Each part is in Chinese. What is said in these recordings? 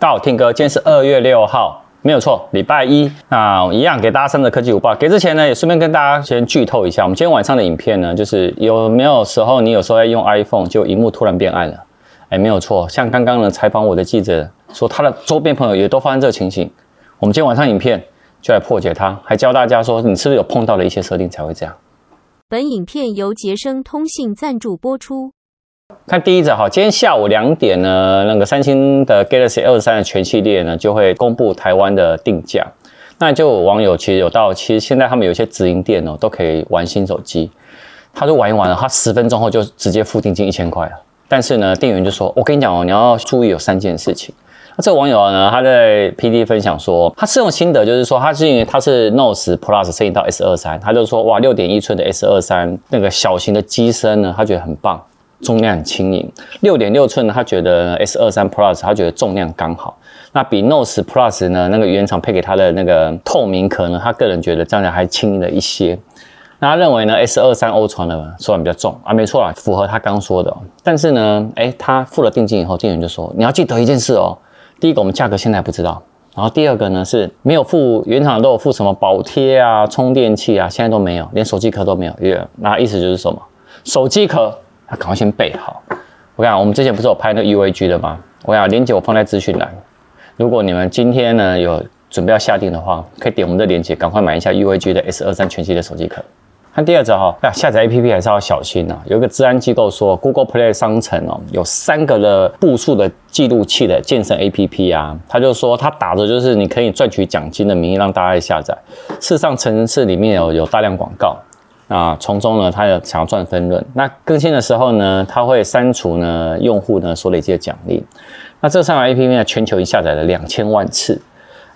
大家好，Tim 哥，今天是二月六号，没有错，礼拜一。那一样给大家三则科技午报。给之前呢，也顺便跟大家先剧透一下，我们今天晚上的影片呢，就是有没有时候你有时候在用 iPhone，就荧幕突然变暗了？哎，没有错，像刚刚呢采访我的记者说，他的周边朋友也都发生这个情形。我们今天晚上影片就来破解它，还教大家说，你是不是有碰到了一些设定才会这样？本影片由杰生通信赞助播出。看第一则哈，今天下午两点呢，那个三星的 Galaxy S23 的全系列呢就会公布台湾的定价。那就有网友其实有到，其实现在他们有些直营店哦都可以玩新手机，他就玩一玩了，他十分钟后就直接付定金一千块了。但是呢，店员就说：“我跟你讲哦，你要注意有三件事情。”那这个网友呢，他在 PD 分享说，他试用心得就是说，他是因为他是 Note 10 Plus 升级到 S23，他就说：“哇，六点一寸的 S23 那个小型的机身呢，他觉得很棒。”重量很轻盈，六点六寸呢，他觉得 S 二三 Plus 他觉得重量刚好，那比 Note Plus 呢，那个原厂配给他的那个透明壳呢，他个人觉得这样还轻盈了一些。那他认为呢，S 二三 Ultra 呢，手感比较重啊，没错啦，符合他刚说的。但是呢，哎，他付了定金以后，店员就说你要记得一件事哦，第一个我们价格现在不知道，然后第二个呢是没有付原厂都有付什么保贴啊、充电器啊，现在都没有，连手机壳都没有。耶，那意思就是什么？手机壳。赶快先备好。我跟你讲，我们之前不是有拍那个 UAG 的吗？我跟你讲，链接我放在资讯栏。如果你们今天呢有准备要下定的话，可以点我们的链接，赶快买一下 UAG 的 S23 全系的手机壳。看第二则哈，下载 APP 还是要小心呐、有一个治安机构说，Google Play 商城哦，有三个的步数的记录器的健身 APP 啊，他就说他打着就是你可以赚取奖金的名义让大家下载。事实上，城市里面有有大量广告。啊，从中呢，他有想要赚分润。那更新的时候呢，他会删除呢用户呢所累积的奖励。那这三个 APP 呢，全球已下载了两千万次，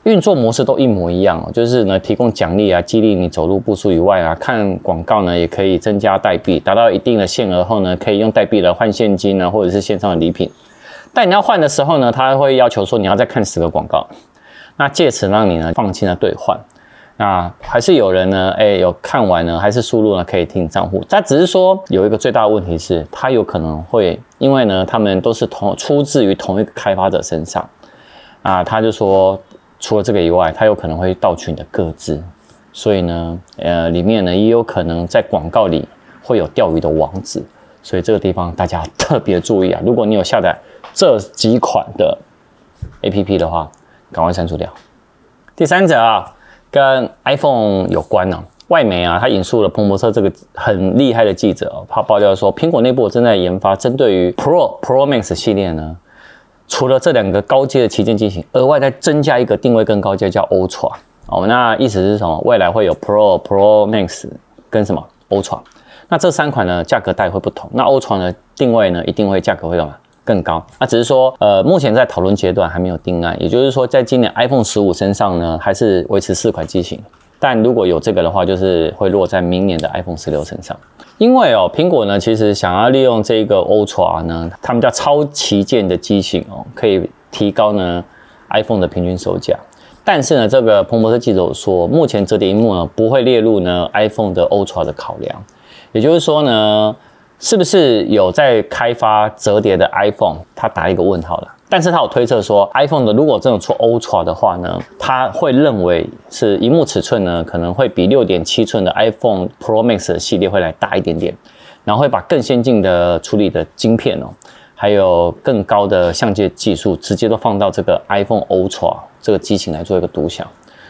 运作模式都一模一样哦，就是呢提供奖励啊，激励你走路步数以外啊，看广告呢也可以增加代币，达到一定的限额后呢，可以用代币来换现金呢，或者是线上的礼品。但你要换的时候呢，他会要求说你要再看十个广告，那借此让你呢放弃了兑换。那还是有人呢，哎，有看完呢，还是输入呢，可以听账户。但只是说有一个最大的问题是，它有可能会因为呢，他们都是同出自于同一个开发者身上啊，他就说除了这个以外，他有可能会盗取你的个资，所以呢，呃，里面呢也有可能在广告里会有钓鱼的网址，所以这个地方大家特别注意啊。如果你有下载这几款的 APP 的话，赶快删除掉。第三者啊。跟 iPhone 有关呢、外媒啊，他引述了彭博社这个很厉害的记者哦，他爆料说，苹果内部正在研发针对于 Pro Pro Max 系列呢，除了这两个高阶的旗舰机型，额外再增加一个定位更高阶叫 Ultra 哦，那意思是什么？未来会有 Pro Pro Max 跟什么？Ultra，那这三款呢价格带会不同，那 Ultra 呢定位呢一定会价格会干嘛？更高，那只是说，呃，目前在讨论阶段还没有定案。也就是说，在今年 iPhone 十五身上呢，还是维持四款机型。但如果有这个的话，就是会落在明年的 iPhone 十六身上。因为哦，苹果呢，其实想要利用这个 Ultra 呢，他们叫超旗舰的机型哦，可以提高呢 iPhone 的平均售价。但是呢，这个彭博社记者说，目前折叠萤幕呢不会列入呢 iPhone 的 Ultra 的考量。也就是说呢。是不是有在开发折叠的 iPhone？他打一个问号了。但是他有推测说，iPhone 的如果真的出 Ultra 的话呢，他会认为是荧幕尺寸呢可能会比六点七寸的 iPhone Pro Max 系列会来大一点点，然后会把更先进的处理的晶片哦，还有更高的相机技术直接都放到这个 iPhone Ultra 这个机型来做一个独享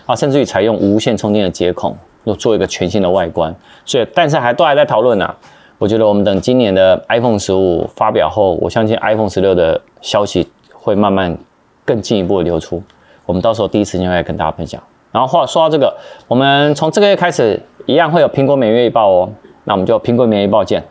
啊，甚至于采用无线充电的接孔，又做一个全新的外观。所以，但是还都还在讨论呢。我觉得我们等今年的 iPhone 十五发表后，我相信 iPhone 十六的消息会慢慢更进一步的流出。我们到时候第一时间会来跟大家分享。然后话说到这个，我们从这个月开始一样会有苹果每月一报哦。那我们就苹果每月一报见。